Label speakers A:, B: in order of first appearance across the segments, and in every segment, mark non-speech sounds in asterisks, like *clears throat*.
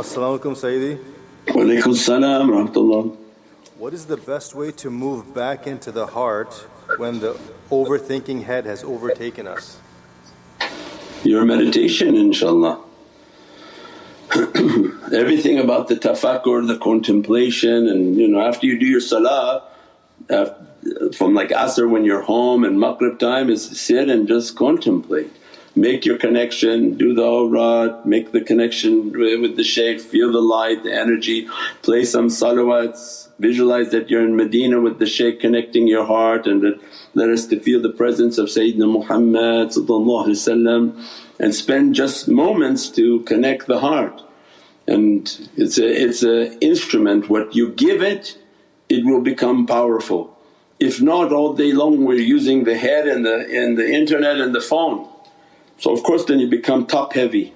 A: As-salamu alaykum Sayyidi.
B: Walaykum salam rahmatullah.
A: What is the best way to move back into the heart when the overthinking head has overtaken us?
B: Your meditation inshaAllah. *clears throat* Everything about the tafakkur, the contemplation and you know after you do your salah from like asr when you're home and maghrib time is sit and just contemplate. Make your connection, do the awrad, make the connection with the shaykh, feel the light, the energy, play some salawats, visualize that you're in Medina with the shaykh connecting your heart and that let us to feel the presence of Sayyidina Muhammad and spend just moments to connect the heart. And it's a it's a instrument, what you give it, it will become powerful. If not all day long we're using the head and the, and the internet and the phone. So of course then you become top heavy.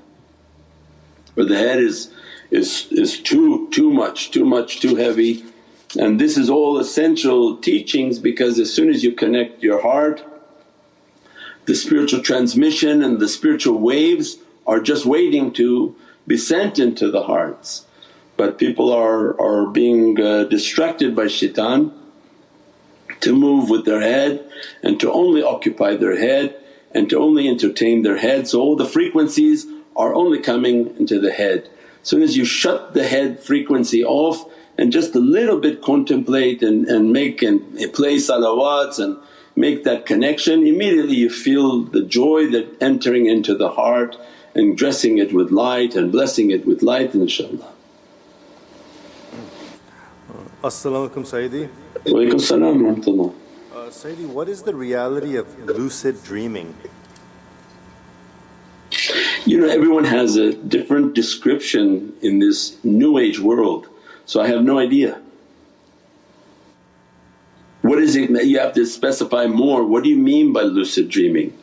B: Where the head is, is, is too, too much, too much, too heavy. And this is all essential teachings because as soon as you connect your heart the spiritual transmission and the spiritual waves are just waiting to be sent into the hearts. But people are, are being uh, distracted by shaitan to move with their head and to only occupy their head and to only entertain their head. So all the frequencies are only coming into the head. As soon as you shut the head frequency off and just a little bit contemplate and, and make and play salawats and make that connection, immediately you feel the joy that entering into the heart and dressing it with light and blessing it with light inshaAllah.
A: As-salamu alaykum Sayyidi.
B: Walaykum salam rahmatullah.
A: Sayyidi, what is the reality of lucid dreaming?
B: You know everyone has a different description in this new age world so I have no idea. What is it you have to specify more, what do you mean by lucid dreaming?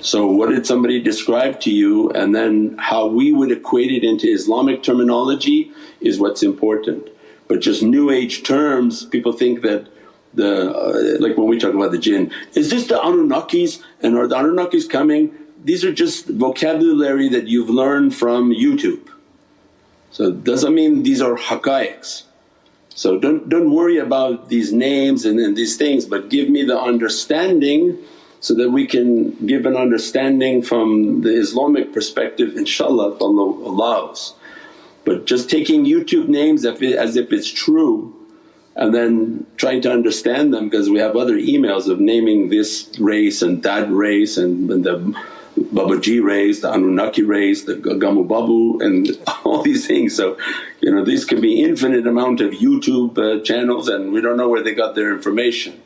B: So what did somebody describe to you and then how we would equate it into Islamic terminology is what's important. But just new age terms people think that the uh, like when we talk about the jinn, is this the Anunnakis and are the Anunnakis coming? These are just vocabulary that you've learned from YouTube. So doesn't mean these are haqqaiqs. So don't, don't worry about these names and, and these things but give me the understanding so that we can give an understanding from the Islamic perspective inshaAllah if Allah allows. But just taking YouTube names as if it's true and then trying to understand them because we have other emails of naming this race and that race and, and the Babaji race, the Anunnaki race, the Gamu Babu and *laughs* all these things. So you know these can be infinite amount of YouTube uh, channels and we don't know where they got their information.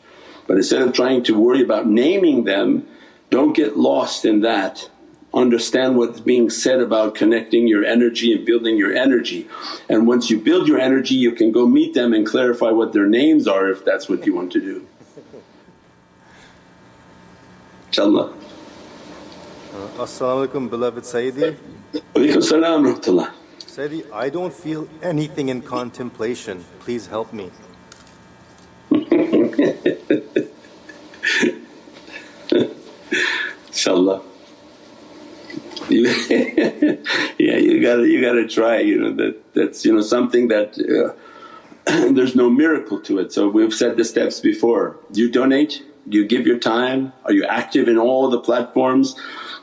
B: But instead of trying to worry about naming them, don't get lost in that. Understand what's being said about connecting your energy and building your energy. And once you build your energy you can go meet them and clarify what their names are if that's what you want to do. InshaAllah.
A: Uh, As-salamu alaykum beloved Sayyidi.
B: Walaykum salam rahmatullah.
A: Sayyidi, I don't feel anything in contemplation, please help me. *laughs*
B: Inshallah. *laughs* Yeah, you gotta you gotta try. You know that that's you know something that uh, *clears throat* there's no miracle to it. So we've said the steps before. Do you donate? Do you give your time? Are you active in all the platforms?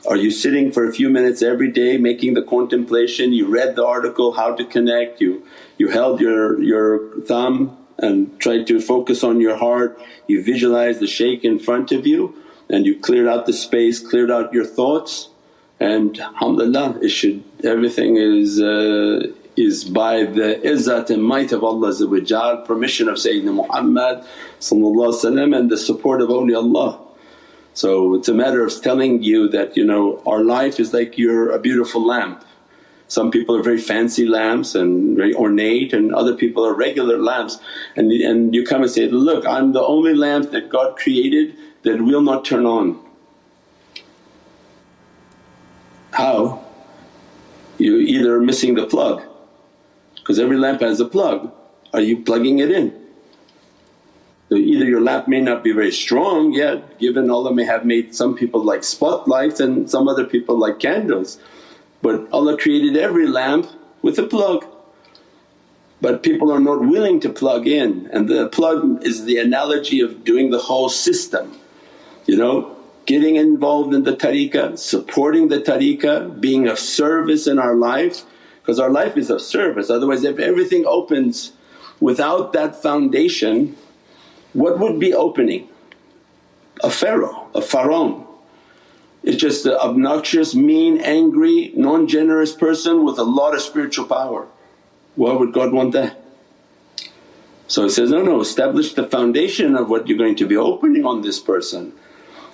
B: Are you sitting for a few minutes every day making the contemplation? You read the article, how to connect, you, you held your, your thumb and tried to focus on your heart, you visualize the shaykh in front of you and you cleared out the space, cleared out your thoughts and alhamdulillah it should everything is uh, is by the izzat and might of Allah permission of Sayyidina Muhammad and the support of awliyaullah. So it's a matter of telling you that you know our life is like you're a beautiful lamp. Some people are very fancy lamps and very ornate and other people are regular lamps and, and you come and say, look I'm the only lamp that God created that will not turn on. How? You're either missing the plug because every lamp has a plug. Are you plugging it in? So either your lamp may not be very strong yet given Allah may have made some people like spotlights and some other people like candles. But Allah created every lamp with a plug. But people are not willing to plug in and the plug is the analogy of doing the whole system. You know, getting involved in the tariqah, supporting the tariqah, being of service in our life because our life is of service. Otherwise if everything opens without that foundation what would be opening? A pharaoh, a pharaoh. It's just an obnoxious, mean, angry, non-generous person with a lot of spiritual power. Why would God want that? So he says, no, no, establish the foundation of what you're going to be opening on this person.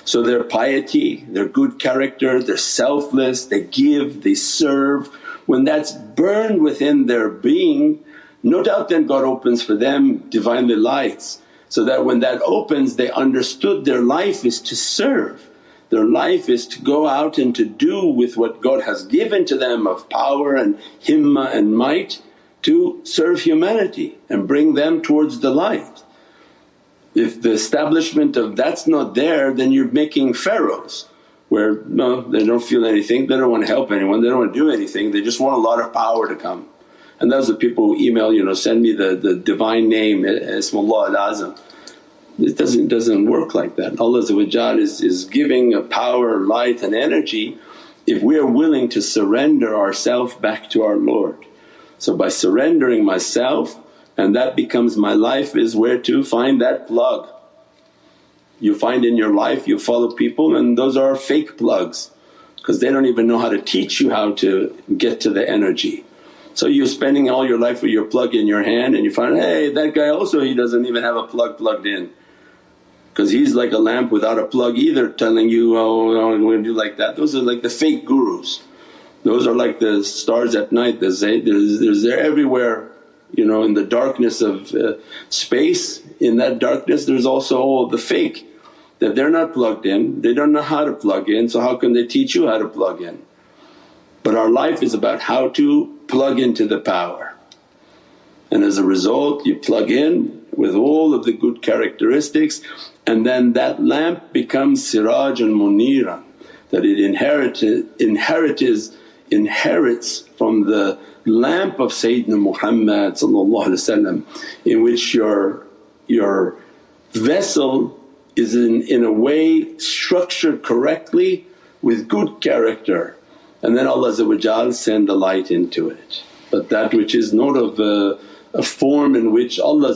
B: So their piety, their good character, they're selfless, they give, they serve. When that's burned within their being, no doubt then God opens for them Divinely lights so that when that opens they understood their life is to serve. Their life is to go out and to do with what God has given to them of power and himmah and might to serve humanity and bring them towards the light. If the establishment of that's not there then you're making pharaohs where no they don't feel anything, they don't want to help anyone, they don't want to do anything, they just want a lot of power to come. And those are people who email, you know, send me the, the divine name eh, Ismullah al-Azam. It doesn't, doesn't work like that. Allah is, is giving a power, light and energy if we are willing to surrender ourself back to our Lord. So by surrendering myself and that becomes my life is where to find that plug. You find in your life you follow people and those are fake plugs because they don't even know how to teach you how to get to the energy. So you're spending all your life with your plug in your hand and you find, hey that guy also he doesn't even have a plug plugged in because he's like a lamp without a plug either telling you, oh, oh I'm going to do like that. Those are like the fake gurus. Those are like the stars at night, the there's, they're everywhere you know in the darkness of uh, space. In that darkness there's also all the fake that they're not plugged in, they don't know how to plug in so how can they teach you how to plug in? But our life is about how to plug into the power and as a result you plug in with all of the good characteristics and then that lamp becomes siraj and munira that it inherited, inherits, inherits from the lamp of Sayyidina Muhammad in which your, your vessel is in, in a way structured correctly with good character and then Allah send the light into it. But that which is not of a, a form in which Allah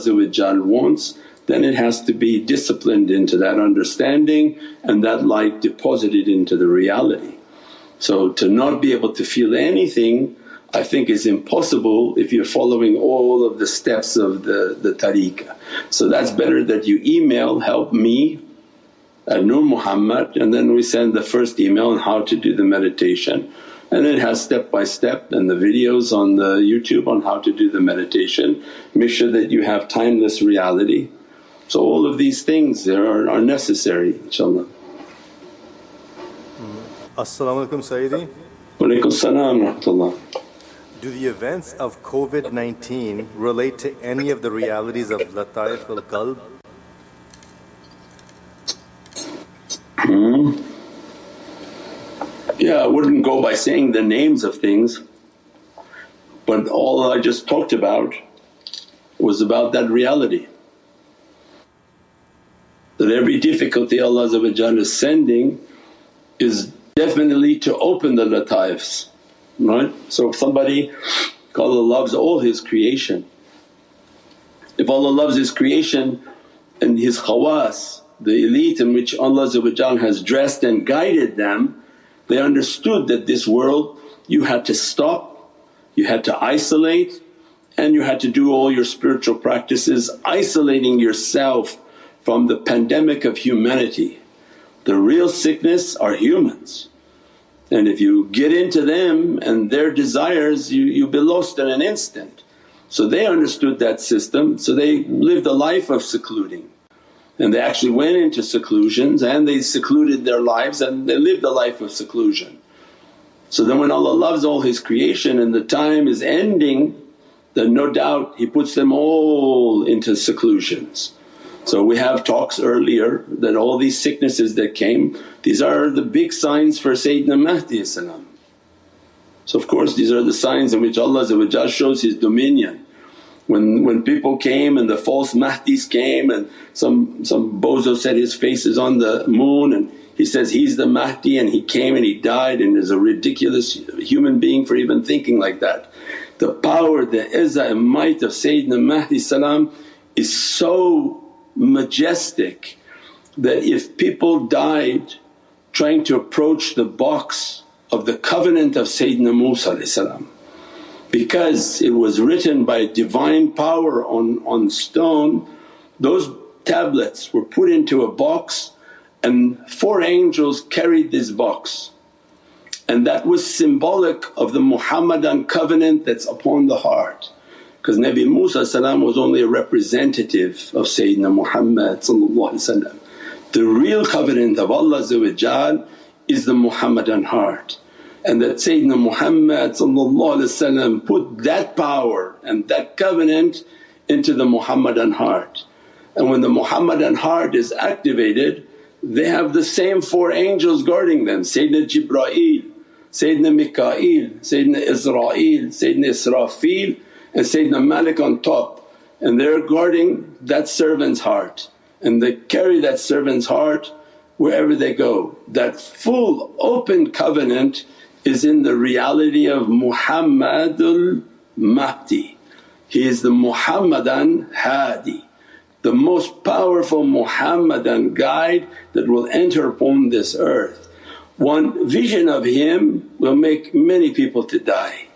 B: wants then it has to be disciplined into that understanding and that light deposited into the reality. So to not be able to feel anything I think is impossible if you're following all of the steps of the, the tariqah. So that's better that you email, help me uh, at Nur Muhammad and then we send the first email on how to do the meditation and it has step by step and the videos on the YouTube on how to do the meditation. Make sure that you have timeless reality so all of these things are, are necessary inshaAllah.
A: As-salamu alaykum Sayyidi.
B: Walaykum salam
A: Do the events of COVID 19 relate to any of the realities of Lataif al Qalb?
B: Hmm. Yeah, I wouldn't go by saying the names of things, but all I just talked about was about that reality that every difficulty Allah is sending is definitely to open the lataifs, right. So if somebody Allah loves all His creation, if Allah loves His creation and His khawas, the elite in which Allah has dressed and guided them, they understood that this world you had to stop, you had to isolate and you had to do all your spiritual practices isolating yourself from the pandemic of humanity. The real sickness are humans and if you get into them and their desires you, you'll be lost in an instant. So they understood that system so they lived a life of secluding and they actually went into seclusions and they secluded their lives and they lived a life of seclusion. So then when Allah loves all His creation and the time is ending then no doubt He puts them all into seclusions. So we have talks earlier that all these sicknesses that came these are the big signs for Sayyidina Mahdi So of course these are the signs in which Allah shows His dominion. When, when people came and the false Mahdis came and some, some bozo said his face is on the moon and he says he's the Mahdi and he came and he died and is a ridiculous human being for even thinking like that. The power, the izzah and might of Sayyidina Mahdi is so majestic that if people died trying to approach the box of the covenant of Sayyidina Musa because it was written by divine power on, on stone, those tablets were put into a box and four angels carried this box. And that was symbolic of the Muhammadan covenant that's upon the heart because Nabi Musa was only a representative of Sayyidina Muhammad The real covenant of Allah is the Muhammadan heart. And that Sayyidina Muhammad put that power and that covenant into the Muhammadan heart. And when the Muhammadan heart is activated they have the same four angels guarding them. Sayyidina Jibreel, Sayyidina Mikaeel, Sayyidina Izrail, Sayyidina Israfil and Sayyidina Malik on top and they're guarding that servant's heart and they carry that servant's heart wherever they go. That full open covenant is in the reality of Muhammadul Mahdi. He is the Muhammadan Hadi, the most powerful Muhammadan guide that will enter upon this earth. One vision of him will make many people to die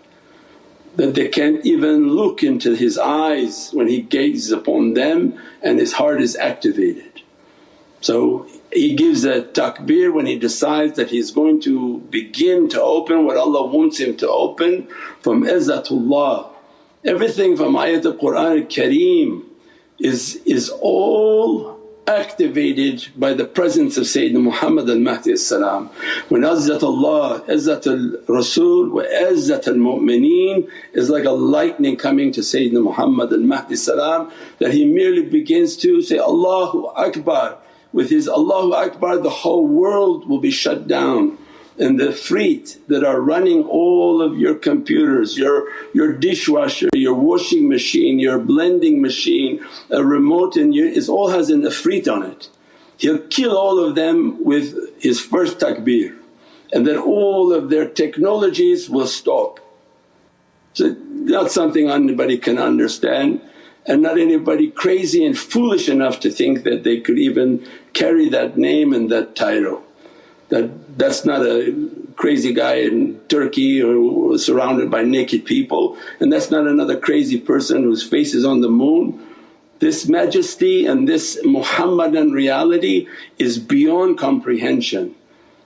B: that they can't even look into his eyes when he gazes upon them and his heart is activated. So he gives a takbir when he decides that he's going to begin to open what Allah wants him to open from izzatullah. Everything from ayat al-Qur'an al-Kareem is, is all activated by the presence of Sayyidina Muhammad al-Mahdi When Izzat Allah, Izzat al-Rasul wa Izzat al-Mu'mineen is like a lightning coming to Sayyidina Muhammad al-Mahdi that he merely begins to say, Allahu Akbar. With his Allahu Akbar the whole world will be shut down and the fleet that are running all of your computers, your, your dishwasher, your washing machine, your blending machine, a remote and you, it all has an ifrit on it. He'll kill all of them with his first takbir and then all of their technologies will stop. So not something anybody can understand and not anybody crazy and foolish enough to think that they could even carry that name and that title. That that's not a crazy guy in Turkey or surrounded by naked people and that's not another crazy person whose face is on the moon. This majesty and this Muhammadan reality is beyond comprehension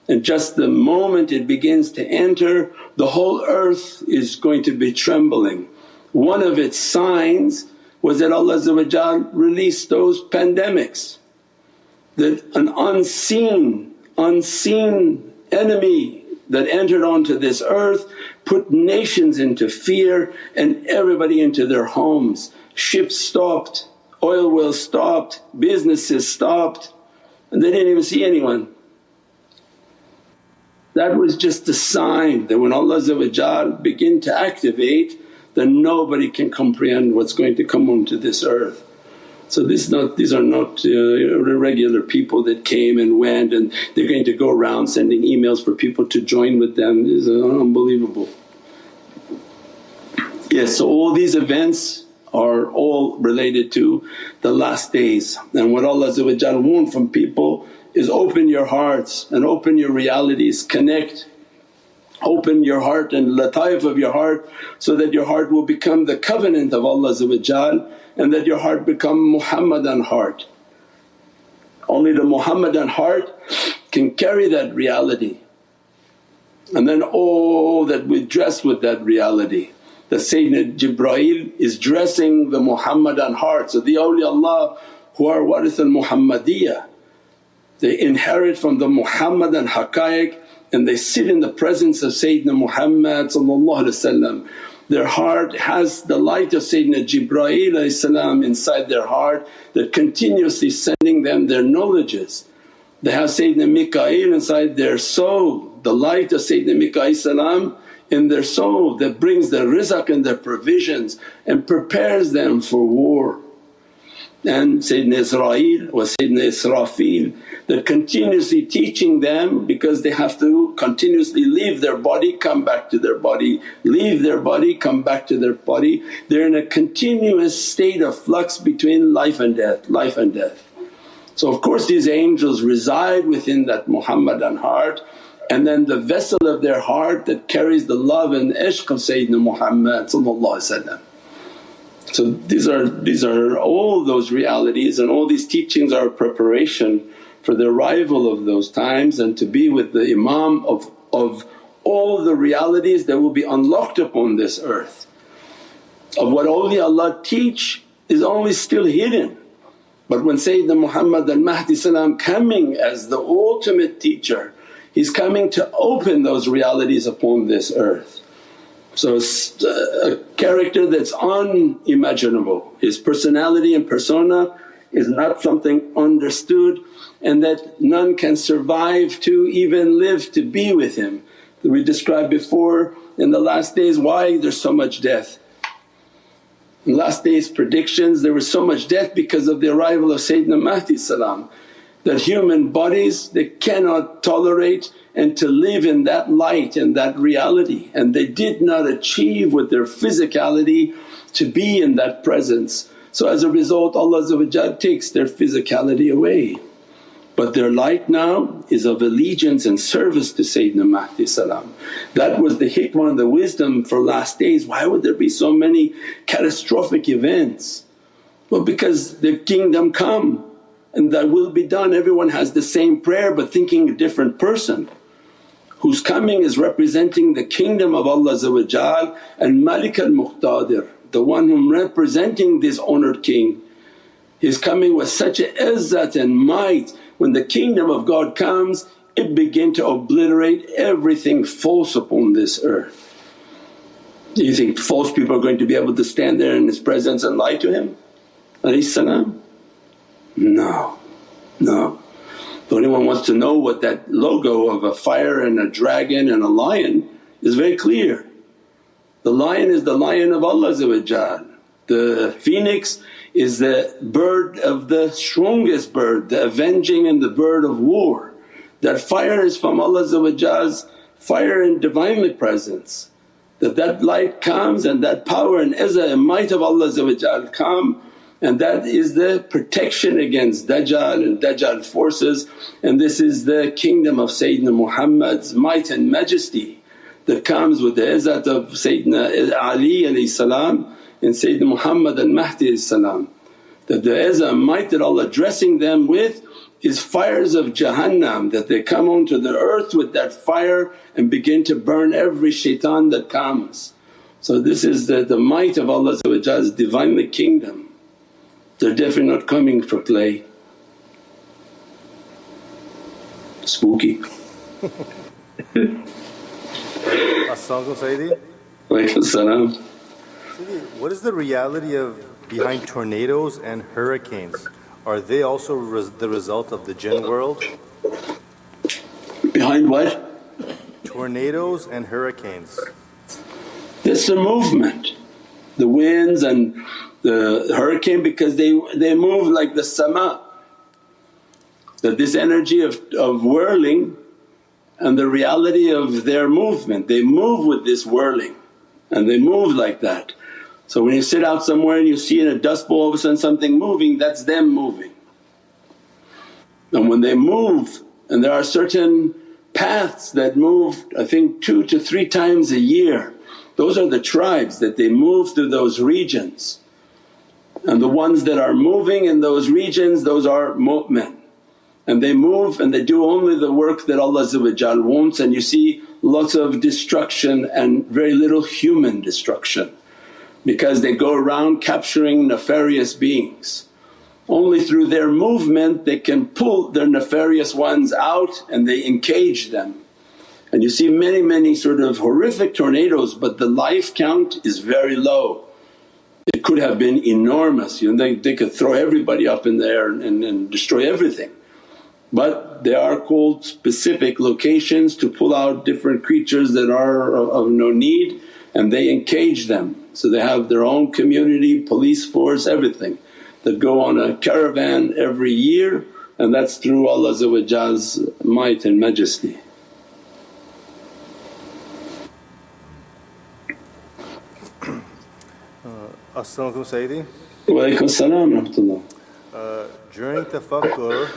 B: and just the moment it begins to enter the whole earth is going to be trembling. One of its signs was that Allah released those pandemics that an unseen unseen enemy that entered onto this earth put nations into fear and everybody into their homes. Ships stopped, oil wells stopped, businesses stopped and they didn't even see anyone. That was just a sign that when Allah begin to activate then nobody can comprehend what's going to come onto this earth. So this not, these are not uh, regular people that came and went and they're going to go around sending emails for people to join with them. Is unbelievable. Yes, so all these events are all related to the last days. And what Allah want from people is open your hearts and open your realities, connect open your heart and lataif of your heart so that your heart will become the covenant of Allah and that your heart become Muhammadan heart. Only the Muhammadan heart can carry that reality and then all that we dress with that reality. The Sayyidina Jibreel is dressing the Muhammadan heart. So the awliyaullah who are warith al Muhammadiyah they inherit from the Muhammadan haqqaiq and they sit in the presence of Sayyidina Muhammad their heart has the light of Sayyidina Jibreel inside their heart that continuously sending them their knowledges. They have Sayyidina Mikaeel inside their soul, the light of Sayyidina Mikaeel in their soul that brings their rizq and their provisions and prepares them for war. And Sayyidina Izrail was Sayyidina Israfil. They're continuously teaching them because they have to continuously leave their body, come back to their body, leave their body, come back to their body. They're in a continuous state of flux between life and death, life and death. So of course these angels reside within that Muhammadan heart and then the vessel of their heart that carries the love and ishq of Sayyidina Muhammad So these are, these are all those realities and all these teachings are preparation for the arrival of those times and to be with the Imam of, of all the realities that will be unlocked upon this earth. Of what awliyaullah teach is only still hidden. But when Sayyidina Muhammad al-Mahdi coming as the ultimate teacher, he's coming to open those realities upon this earth. So uh, a character that's unimaginable, his personality and persona is not something understood and that none can survive to even live to be with him. We described before in the last days why there's so much death. In last days predictions there was so much death because of the arrival of Sayyidina Mahdi salam that human bodies they cannot tolerate and to live in that light and that reality and they did not achieve with their physicality to be in that presence. So as a result Allah takes their physicality away but their light now is of allegiance and service to Sayyidina Mahdi salam. That was the hikmah and the wisdom for last days. Why would there be so many catastrophic events? Well because the kingdom come and that will be done. Everyone has the same prayer but thinking a different person. Whose coming is representing the kingdom of Allah and Malik al-Muqtadir, the one whom representing this honoured king. His coming with such a izzat and might when the kingdom of God comes it begin to obliterate everything false upon this earth. Do you think false people are going to be able to stand there in His presence and lie to Him? No, no. If anyone wants to know what that logo of a fire and a dragon and a lion is very clear. The lion is the lion of Allah the phoenix is the bird of the strongest bird, the avenging and the bird of war. That fire is from Allah's fire and Divinely presence. That that light comes and that power and izzah and might of Allah come and that is the protection against Dajjal and Dajjal forces and this is the kingdom of Sayyidina Muhammad's might and majesty that comes with the izzat of Sayyidina Ali in Sayyidina Muhammad al Mahdi that the izzah might that Allah dressing them with is fires of Jahannam that they come onto the earth with that fire and begin to burn every shaitan that comes. So this is the, the might of Allah's Divinely kingdom. They're definitely not coming for play. Spooky.
A: As-salamu Sayyidi.
B: Walaykum salam.
A: What is the reality of behind tornadoes and hurricanes? Are they also res- the result of the jinn world?
B: Behind what?
A: Tornadoes and hurricanes.
B: It's a movement. The winds and the hurricane because they, they move like the sama. That this energy of, of whirling and the reality of their movement, they move with this whirling and they move like that. So when you sit out somewhere and you see in a dust bowl all of a sudden something moving that's them moving. And when they move and there are certain paths that move I think two to three times a year, those are the tribes that they move through those regions. And the ones that are moving in those regions those are mu'min and they move and they do only the work that Allah wants and you see lots of destruction and very little human destruction because they go around capturing nefarious beings. Only through their movement they can pull their nefarious ones out and they encage them. And you see many, many sort of horrific tornadoes but the life count is very low. It could have been enormous, you know, they, they could throw everybody up in there and, and destroy everything. but they are called specific locations to pull out different creatures that are of no need and they engage them. So they have their own community, police force, everything that go on a caravan every year and that's through Allah's might and majesty.
A: As-salamu Sayyidi.
B: Wa salam
A: uh, During tafakkur,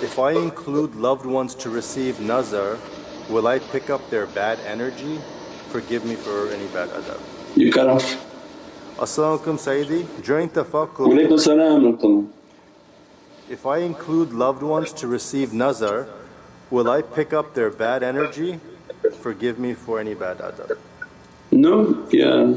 A: if I include loved ones to receive nazar, will I pick up their bad energy? Forgive me for any bad adab.
B: You cut off.
A: Assalamu alaikum Sayyidi. During tafakkur,
B: salam
A: if I include loved ones to receive nazar, will I pick up their bad energy? Forgive me for any bad adab.
B: No, yeah.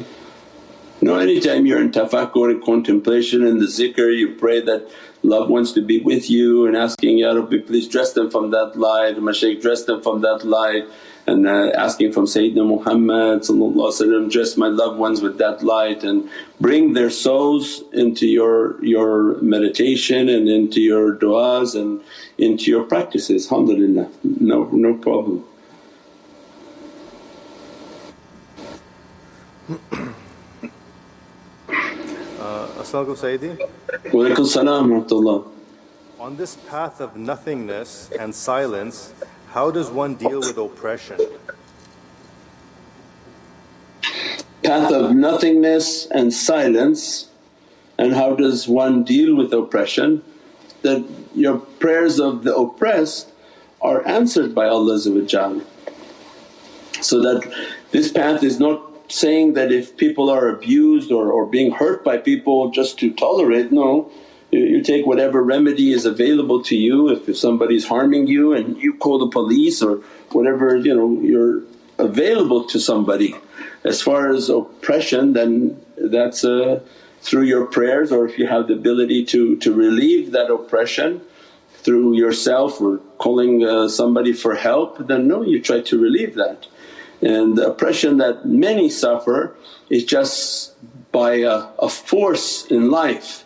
B: No, anytime you're in tafakkur and contemplation and the zikr, you pray that loved ones to be with you and asking, Ya Rabbi please dress them from that light, Mashaykh dress them from that light and uh, asking from Sayyidina Muhammad dress my loved ones with that light and bring their souls into your, your meditation and into your du'as and into your practices, alhamdulillah, no, no problem.
A: Sayyidi.
B: Wa salam
A: On this path of nothingness and silence how does one deal with oppression?
B: Path of nothingness and silence and how does one deal with oppression? That your prayers of the oppressed are answered by Allah So that this path is not saying that if people are abused or, or being hurt by people just to tolerate, no you take whatever remedy is available to you if, if somebody's harming you and you call the police or whatever you know you're available to somebody. As far as oppression then that's uh, through your prayers or if you have the ability to, to relieve that oppression through yourself or calling uh, somebody for help then no you try to relieve that. And the oppression that many suffer is just by a, a force in life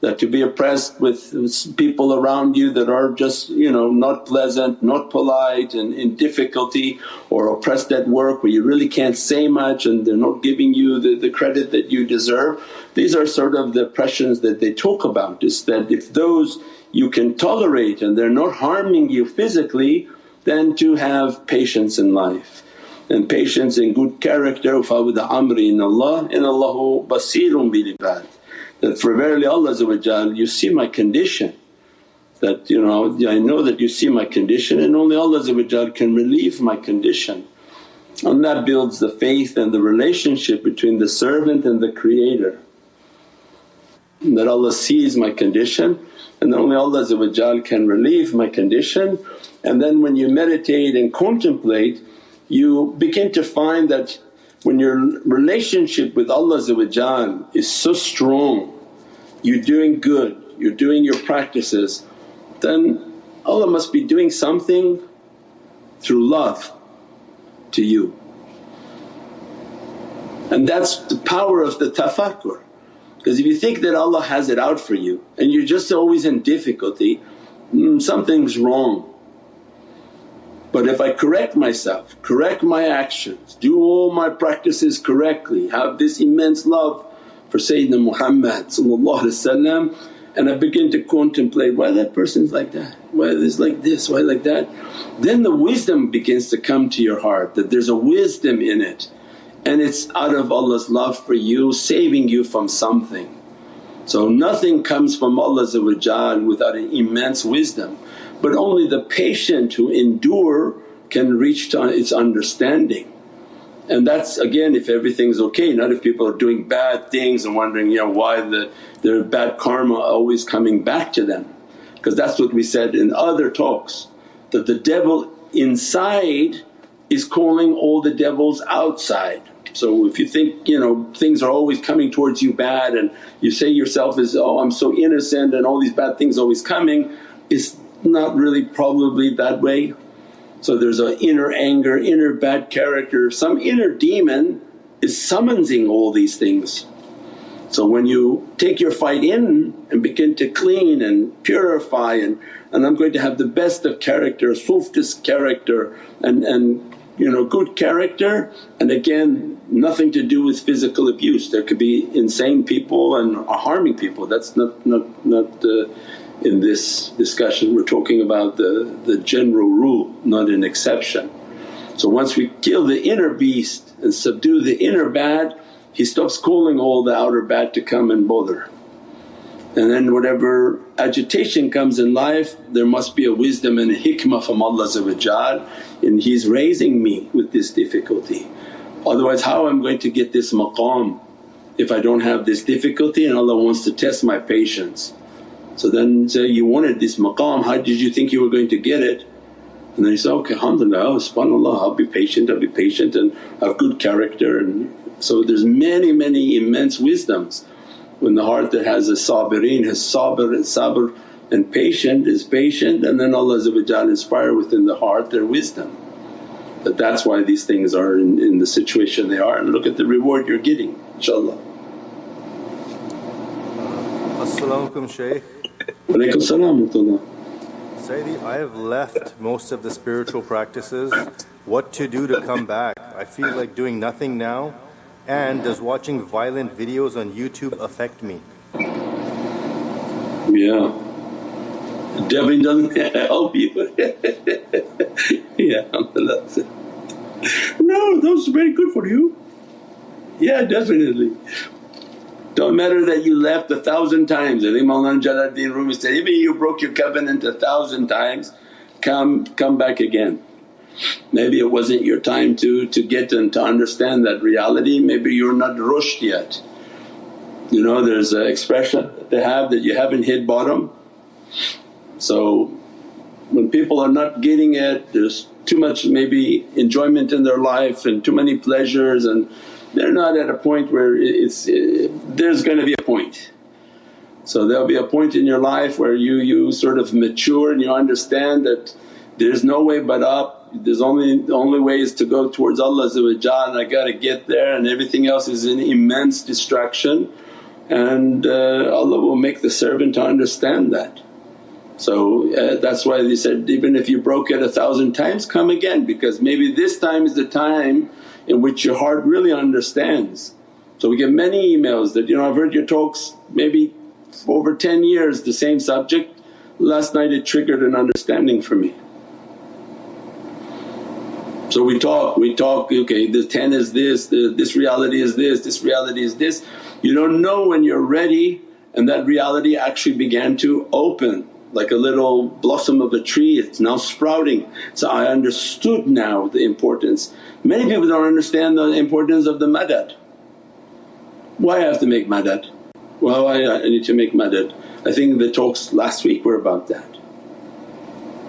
B: that to be oppressed with people around you that are just you know not pleasant, not polite and in difficulty or oppressed at work where you really can't say much and they're not giving you the, the credit that you deserve. These are sort of the oppressions that they talk about is that if those you can tolerate and they're not harming you physically then to have patience in life and patience and good character, فَوْدَ amri in Allah in Allahu basirun bil ibad that for verily Allah you see my condition that you know I know that you see my condition and only Allah can relieve my condition. And that builds the faith and the relationship between the servant and the creator. That Allah sees my condition and only Allah can relieve my condition and then when you meditate and contemplate you begin to find that when your relationship with Allah is so strong, you're doing good, you're doing your practices, then Allah must be doing something through love to you. And that's the power of the tafakkur. Because if you think that Allah has it out for you and you're just always in difficulty, mm, something's wrong. But if I correct myself, correct my actions, do all my practices correctly, have this immense love for Sayyidina Muhammad and I begin to contemplate, why that person's like that, why this like this, why like that. Then the wisdom begins to come to your heart that there's a wisdom in it and it's out of Allah's love for you saving you from something. So nothing comes from Allah without an immense wisdom but only the patient who endure can reach to its understanding. And that's again if everything's okay, not if people are doing bad things and wondering you know why the, their bad karma always coming back to them. Because that's what we said in other talks that the devil inside is calling all the devils outside. So if you think you know things are always coming towards you bad and you say yourself is, oh I'm so innocent and all these bad things always coming, is not really probably that way. So there's an inner anger, inner bad character, some inner demon is summoning all these things. So when you take your fight in and begin to clean and purify and, and I'm going to have the best of character, softest character and, and you know good character and again nothing to do with physical abuse. There could be insane people and harming people, that's not, not, not uh, in this discussion. We're talking about the, the general rule not an exception. So once we kill the inner beast and subdue the inner bad he stops calling all the outer bad to come and bother. And then whatever agitation comes in life there must be a wisdom and a hikmah from Allah and He's raising me with this difficulty. Otherwise how am I going to get this maqam if I don't have this difficulty and Allah wants to test my patience. So then say, you wanted this maqam, how did you think you were going to get it? And then say, okay alhamdulillah, oh, subhanAllah I'll be patient, I'll be patient and have good character and so there's many many immense wisdoms when the heart that has a sabireen has sabr and sabr and patient is patient and then Allah inspire within the heart their wisdom. But that's why these things are in, in the situation they are and look at the reward you're getting inshaAllah.
A: As-salaamu alaykum Shaykh.
B: Salam
A: Sayyidi, I have left most of the spiritual practices. What to do to come back? I feel like doing nothing now and does watching violent videos on YouTube affect me?
B: Yeah. Definitely doesn't *laughs* help you. *laughs* yeah, no, those are very good for you. Yeah, definitely. Don't matter that you left a thousand times. I think Mawlana Jalaluddin Rumi said, even you broke your covenant a thousand times, come come back again. Maybe it wasn't your time to, to get and to understand that reality, maybe you're not rushed yet. You know there's an expression that they have that you haven't hit bottom. So when people are not getting it, there's too much maybe enjoyment in their life and too many pleasures and they're not at a point where it's it, there's going to be a point. So there'll be a point in your life where you, you sort of mature and you understand that there's no way but up there's only the only way is to go towards Allah and I gotta get there and everything else is an immense distraction and uh, Allah will make the servant to understand that. So uh, that's why they said, even if you broke it a thousand times come again because maybe this time is the time in which your heart really understands. So we get many emails that, you know I've heard your talks maybe over 10 years the same subject, last night it triggered an understanding for me. So we talk, we talk, okay the 10 is this, the, this reality is this, this reality is this. You don't know when you're ready and that reality actually began to open like a little blossom of a tree, it's now sprouting. So I understood now the importance. Many people don't understand the importance of the madad. Why I have to make madad? Well I, I need to make madad. I think the talks last week were about that.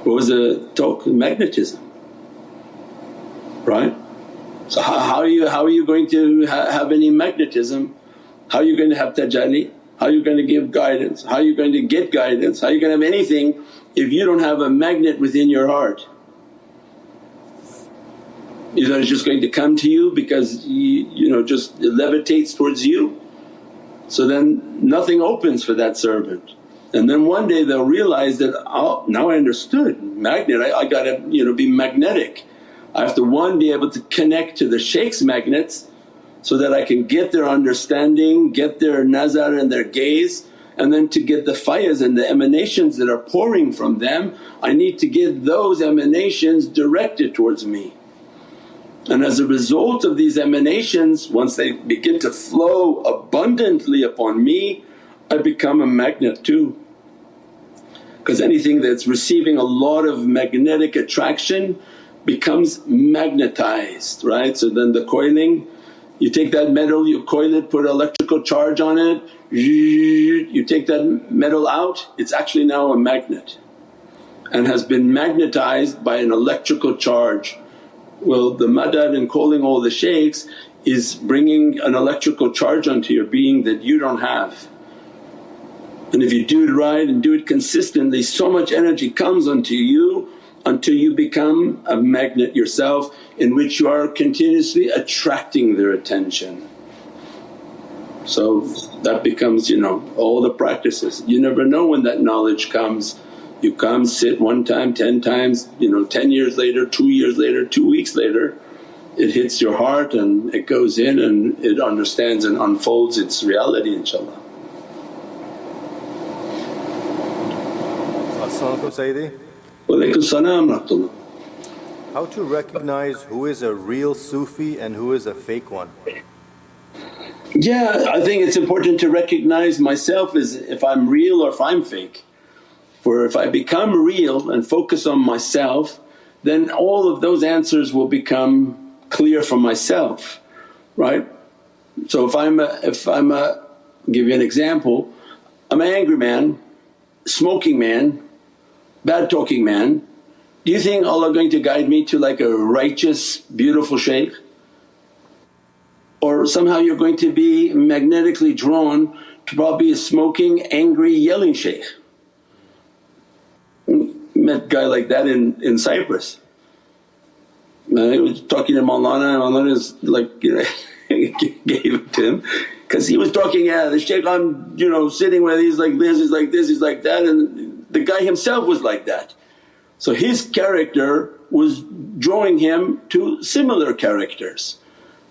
B: What was the talk? Magnetism right? So how, how, are you how are you going to ha have any magnetism? How are you going to have tajalli? How are you going to give guidance? How are you going to get guidance? How are you going to have anything if you don't have a magnet within your heart? Either it's just going to come to you because you, you know just levitates towards you. So then nothing opens for that servant. And then one day they'll realize that, oh now I understood magnet, I, I gotta you know be magnetic. I have to one be able to connect to the shaykh's magnets so that I can get their understanding, get their nazar and their gaze and then to get the fayaz and the emanations that are pouring from them I need to get those emanations directed towards me. And as a result of these emanations once they begin to flow abundantly upon me I become a magnet too. Because anything that's receiving a lot of magnetic attraction becomes magnetized right. So then the coiling, you take that metal, you coil it, put an electrical charge on it, you take that metal out, it's actually now a magnet and has been magnetized by an electrical charge. Well the madad and calling all the shaykhs is bringing an electrical charge onto your being that you don't have. And if you do it right and do it consistently so much energy comes onto you until you become a magnet yourself in which you are continuously attracting their attention. So that becomes you know all the practices. You never know when that knowledge comes. You come sit one time, ten times, you know 10 years later, 2 years later, 2 weeks later it hits your heart and it goes in and it understands and unfolds its reality inshaAllah.
A: As-salamu Sayyidi.
B: Walaykum salam rahmatullah.
A: How to recognize who is a real Sufi and who is a fake one?
B: Yeah, I think it's important to recognize myself as if I'm real or if I'm fake. For if I become real and focus on myself then all of those answers will become clear for myself, right? So if I'm a, if I'm a, give you an example, I'm an angry man, smoking man, bad talking man, do you think Allah going to guide me to like a righteous beautiful shaykh? Or somehow you're going to be magnetically drawn to probably a smoking, angry, yelling shaykh. Met guy like that in, in Cyprus. He was talking to Maulana and Maulana is like you know, *laughs* gave it to him because he was talking, yeah the shaykh I'm you know sitting with he's like this, he's like this, he's like that and the guy himself was like that. So his character was drawing him to similar characters.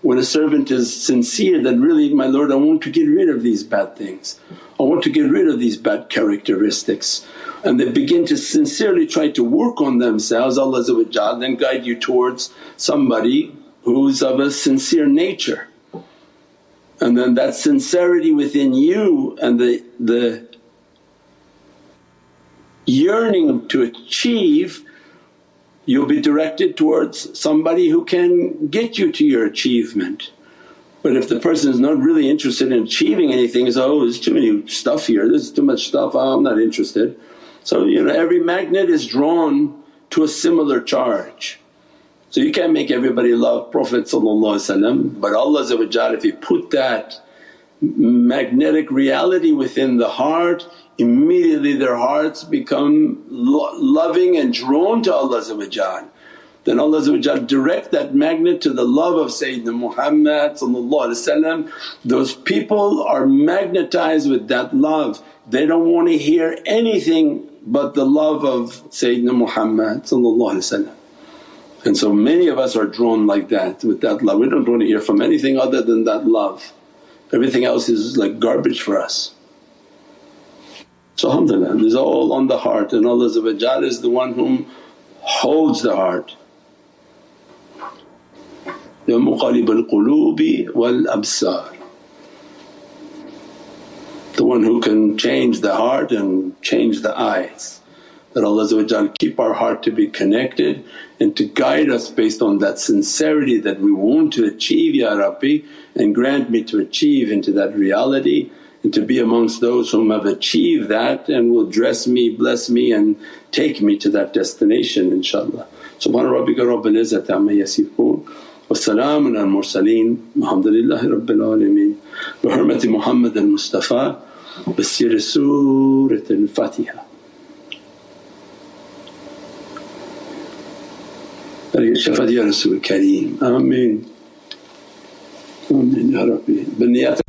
B: When a servant is sincere that really, my Lord I want to get rid of these bad things, I want to get rid of these bad characteristics and they begin to sincerely try to work on themselves Allah then guide you towards somebody who's of a sincere nature. And then that sincerity within you and the, the yearning to achieve you'll be directed towards somebody who can get you to your achievement. But if the person is not really interested in achieving anything, is oh there's too many stuff here, there's too much stuff, oh, I'm not interested. So you know every magnet is drawn to a similar charge. So you can't make everybody love Prophet but Allah if He put that magnetic reality within the heart immediately their hearts become lo- loving and drawn to Allah then Allah direct that magnet to the love of Sayyidina Muhammad those people are magnetized with that love. They don't want to hear anything but the love of Sayyidina Muhammad and so many of us are drawn like that with that love. We don't want to hear from anything other than that love. Everything else is like garbage for us. So alhamdulillah this is all on the heart and Allah is the one whom holds the heart. Ya muqallib al-qulubi wal-absar the one who can change the heart and change the eyes that Allah keep our heart to be connected and to guide us based on that sincerity that we want to achieve, Ya Rabbi, and grant me to achieve into that reality and to be amongst those whom have achieved that and will dress me, bless me and take me to that destination inshaAllah. Subhana rabbika rabbil izzati amma yasifoon wa salaamun al mursaleen walhamdulillahi rabbil alameen bi hurmati Muhammad al Mustafa bi siri Surat al Fatiha. الشفا ديال الرسول الكريم. آمين. آمين يا ربي. بالنيات